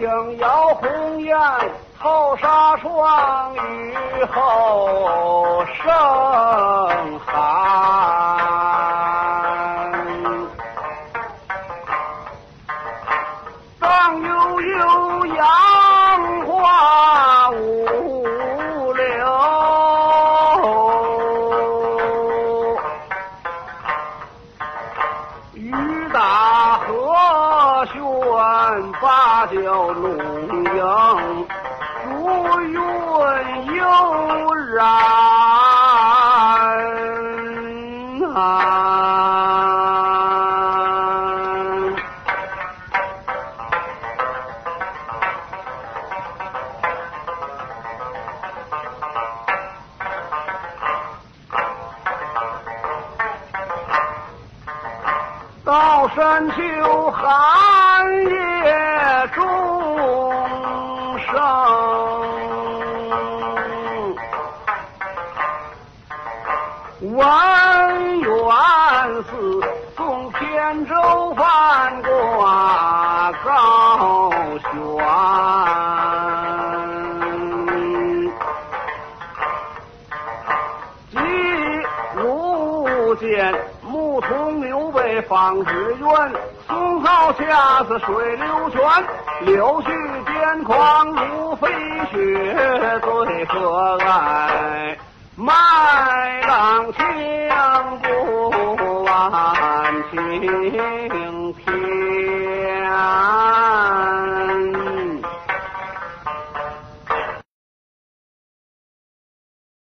影摇红雁，透纱窗，雨后生寒。荡悠悠扬把酒弄影，如云悠然啊。到深秋寒夜钟声，文远寺送天州翻过高悬。见牧童刘备访纸鸢松涛下子水流泉柳絮癫狂如飞雪最可爱麦浪轻不晚晴天。